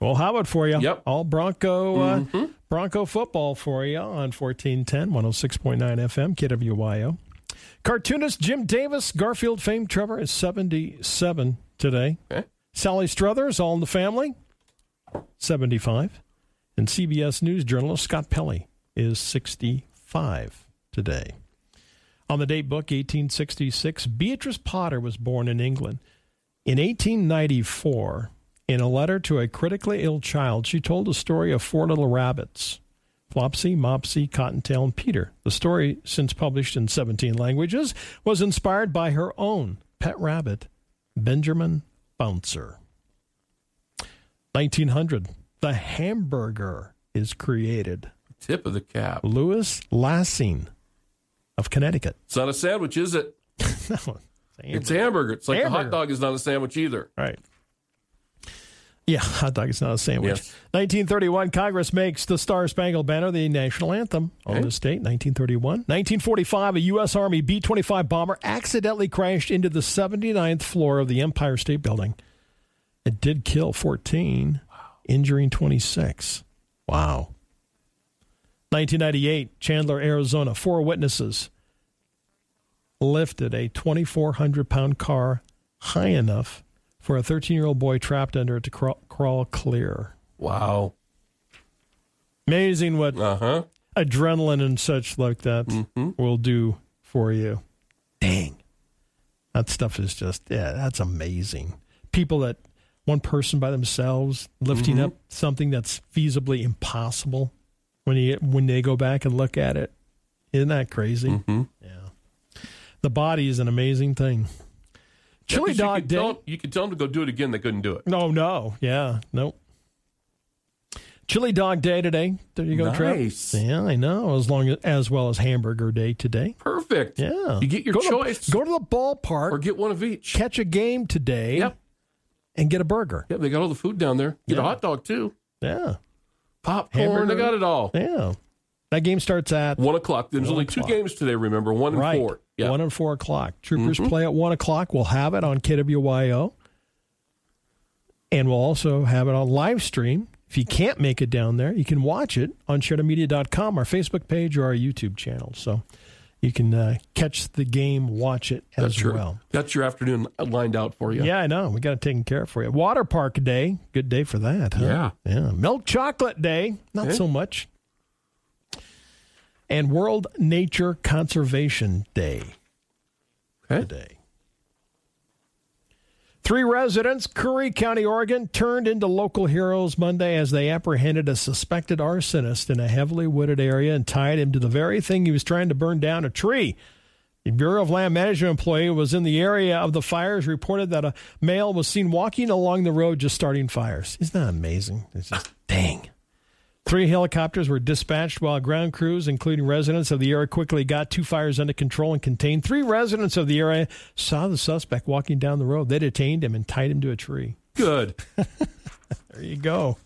Well, how about for you? Yep. All Bronco uh, Mm-hmm. Bronco football for you on 1410, 106.9 FM, KWYO. Cartoonist Jim Davis, Garfield fame Trevor, is 77 today. Okay. Sally Struthers, All in the Family, 75. And CBS News journalist Scott Pelley is 65 today. On the date book, 1866, Beatrix Potter was born in England. In 1894, in a letter to a critically ill child, she told a story of four little rabbits Flopsy, Mopsy, Cottontail, and Peter. The story, since published in 17 languages, was inspired by her own pet rabbit, Benjamin Bouncer. 1900, the hamburger is created. Tip of the cap. Louis Lassen of Connecticut. It's not a sandwich, is it? no, It's a hamburger. It's like the Hamburger. hot dog is not a sandwich either. Right. Yeah, hot dog is not a sandwich. Yes. 1931, Congress makes the Star Spangled Banner the national anthem of Okay. the state. 1931. 1945, a U.S. Army B 25 bomber accidentally crashed into the 79th floor of the Empire State Building. It did kill 14, injuring 26. Wow. 1998, Chandler, Arizona. Four witnesses lifted a 2,400 pound car high enough for a 13 year old boy trapped under it to crawl, crawl clear. Wow. Amazing what Uh huh. adrenaline and such like that Mhm. will do for you. Dang. That stuff is just, yeah, that's amazing. People that, one person by themselves lifting Mhm. up something that's feasibly impossible when you when they go back and look at it. Isn't that crazy? hmm Yeah. The body is an amazing thing. Chili you Dog could Day. You could tell them to go do it again. They couldn't do it. No, no. Yeah, nope. Chili Dog Day today. There you go, Trev. Yeah, I know. As long as, as well as Hamburger Day today. Perfect. Yeah. You get your go to- choice. go to the ballpark, or get one of each. catch a game today, Yep. and get a burger. Yep. They got all the food down there. Get a hot dog too. Yeah, Popcorn. Hamburger. They got it all. yeah. That game starts at One o'clock. There's One only o'clock. two games today. Remember, one and right four. Yeah. Mm-hmm. one and four o'clock. Troopers play at one o'clock. We'll have it on KWYO, and we'll also have it on live stream. If you can't make it down there, you can watch it on SheridanMedia.com, our Facebook page, or our YouTube channel. So you can uh, catch the game, watch it as That's your, well. That's your afternoon lined out for you. Yeah, I know. We got it taken care of for you. Water Park Day. Good day for that, huh? Yeah. Yeah. Milk Chocolate Day. Not so much. And World Nature Conservation Day Okay. today. Three residents, Curry County, Oregon, turned into local heroes Monday as they apprehended a suspected arsonist in a heavily wooded area and tied him to the very thing he was trying to burn down a tree. The Bureau of Land Management employee was in the area of the fires reported that a male was seen walking along the road just starting fires. Isn't that amazing? It's just, dang. Three helicopters were dispatched while ground crews, including residents of the area, quickly got two fires under control and contained. Three residents of the area saw the suspect walking down the road. They detained him and tied him to a tree. Good. There you go.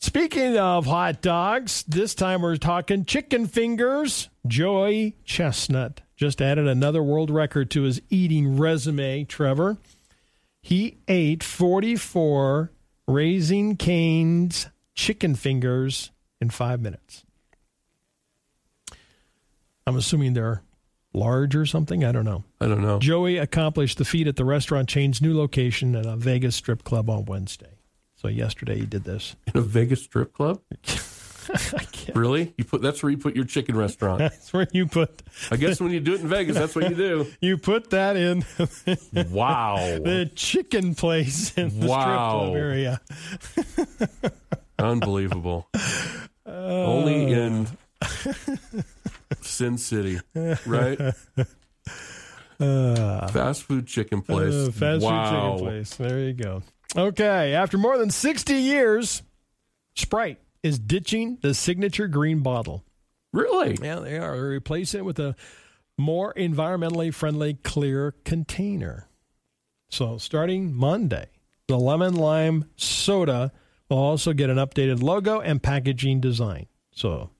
Speaking of hot dogs, this time we're talking chicken fingers. Joey Chestnut just added another world record to his eating resume, Trevor. He ate 44 Raising Cane's chicken fingers in five minutes. I'm assuming they're large or something. I don't know. I don't know. Joey accomplished the feat at the restaurant chain's new location at a Vegas strip club on Wednesday. So yesterday he did this. In a Vegas strip club? Really? You put that's where you put your chicken restaurant. That's where you put I guess when you do it in Vegas, that's what you do. you put that in Wow. the chicken place in the strip club area. Unbelievable. Only in Sin City, right? fast food chicken place. Uh, fast wow. food chicken place. There you go. Okay, after more than 60 years, Sprite is ditching the signature green bottle. Really? Yeah, they are. They're replacing it with a more environmentally friendly clear container. So starting Monday, the lemon lime soda will also get an updated logo and packaging design. So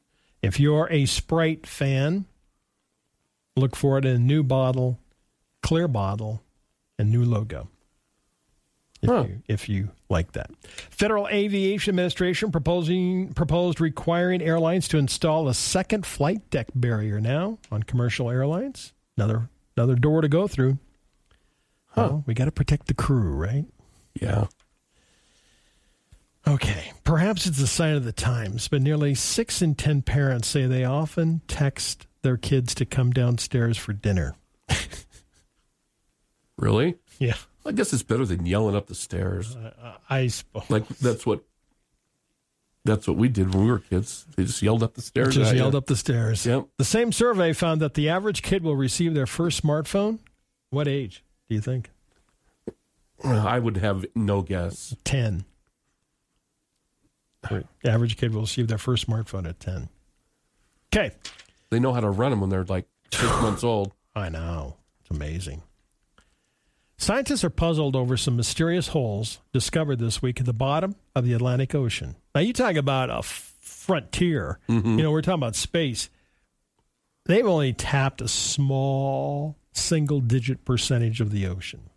if you're a Sprite fan, look for it in a new bottle, clear bottle, and new logo. if, Huh. you, if you like that. Federal Aviation Administration proposing proposed requiring airlines to install a second flight deck barrier now on commercial airlines. Another another door to go through. Well, we got to protect the crew, right? Yeah. Okay, perhaps it's a sign of the times, but nearly six in ten parents say they often text their kids to come downstairs for dinner. Really? Yeah, I guess it's better than yelling up the stairs. I suppose. Like that's what that's what we did when we were kids. They just yelled up the stairs. Just yelled up the stairs. Yep. The same survey found that the average kid will receive their first smartphone. What age do you think? I would have no guess. 10. The average kid will receive their first smartphone at 10. Okay. They know how to run them when they're like six months old. I know. It's amazing. Scientists are puzzled over some mysterious holes discovered this week at the bottom of the Atlantic Ocean. Now, you talk about a f- frontier. Mm-hmm. You know, we're talking about space. They've only tapped a small single digit percentage of the ocean.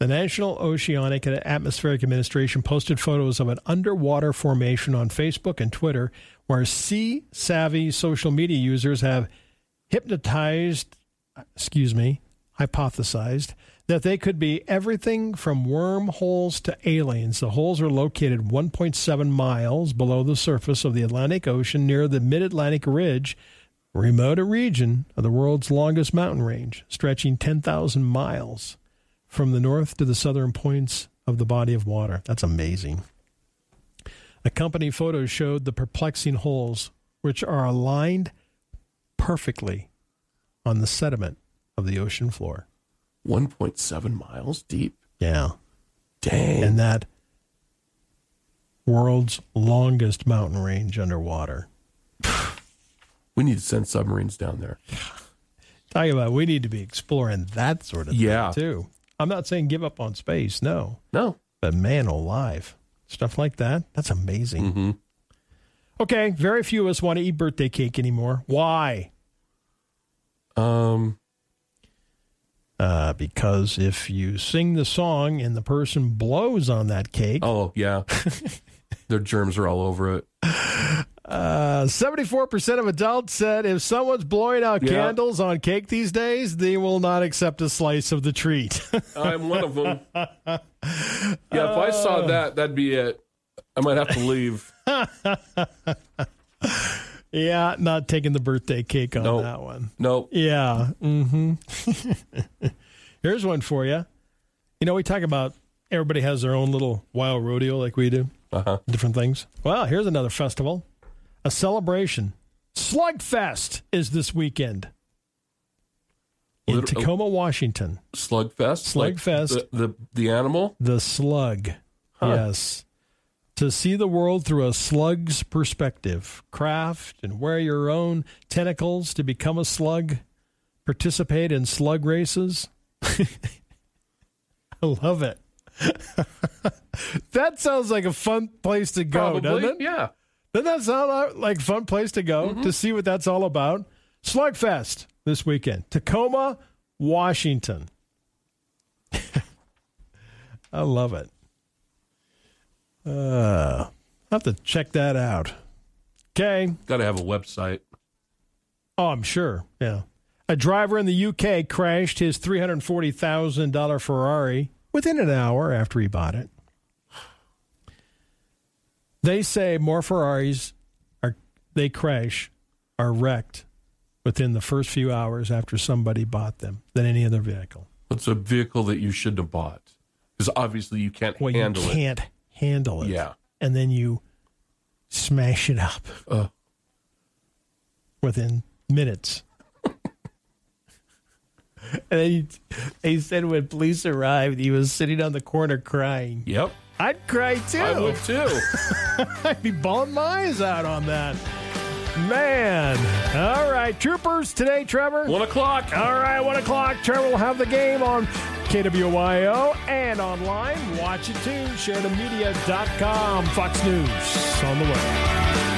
The National Oceanic and Atmospheric Administration posted photos of an underwater formation on Facebook and Twitter where sea savvy social media users have hypnotized, excuse me, hypothesized that they could be everything from wormholes to aliens. The holes are located 1.7 miles below the surface of the Atlantic Ocean near the mid Atlantic Ridge, remote a region of the world's longest mountain range, stretching 10,000 miles from the north to the southern points of the body of water. That's amazing. Accompanying photos showed the perplexing holes, which are aligned perfectly on the sediment of the ocean floor. 1.7 miles deep. Yeah. Dang. And that world's longest mountain range underwater. we need to send submarines down there. Talking about we need to be exploring that sort of Yeah. thing too. I'm not saying give up on space, no. No. But man alive. Stuff like that, that's amazing. hmm Okay, very few of us want to eat birthday cake anymore. Why? Um. Uh, because if you sing the song and the person blows on that cake, Oh yeah. Their germs are all over it. uh, 74% of adults said if someone's blowing out Yeah. candles on cake these days, they will not accept a slice of the treat. I'm one of them. Yeah, if I saw that, that'd be it. I might have to leave. yeah, not taking the birthday cake on Nope. that one. No. Yeah. Mm-hmm. Here's one for you. You know, we talk about everybody has their own little wild rodeo like we do, Uh huh. different things. Well, here's another festival, a celebration. Slugfest is this weekend in Lit- oh. Tacoma, Washington. Slugfest. Like Slugfest. the, the the animal. The slug. Huh. Yes. To see the world through a slug's perspective, craft and wear your own tentacles to become a slug, participate in slug races. I love it. that sounds like a fun place to go, Probably. doesn't it? Yeah. Doesn't that like fun place to go to see what that's all about? Slugfest this weekend, Tacoma, Washington. I love it. Uh, I'll have to check that out. Okay. Got to have a website. Oh, I'm sure. Yeah. A driver in the UK crashed his $340,000 Ferrari within an hour after he bought it. They say more Ferraris are they crash are wrecked within the first few hours after somebody bought them than any other vehicle. It's a vehicle that you shouldn't have bought because obviously you can't Well, handle you it. can't handle it. Yeah. And then you smash it up Uh, within minutes. and then he, he said when police arrived, he was sitting on the corner crying. yep. I'd cry too. I would too. I'd be bawling my eyes out on that. Man. All right. Troopers today, Trevor. One o'clock. All right, one o'clock. Trevor will have the game on KWYO and online. Watch it too. SheridanMedia.com. Fox News on the way.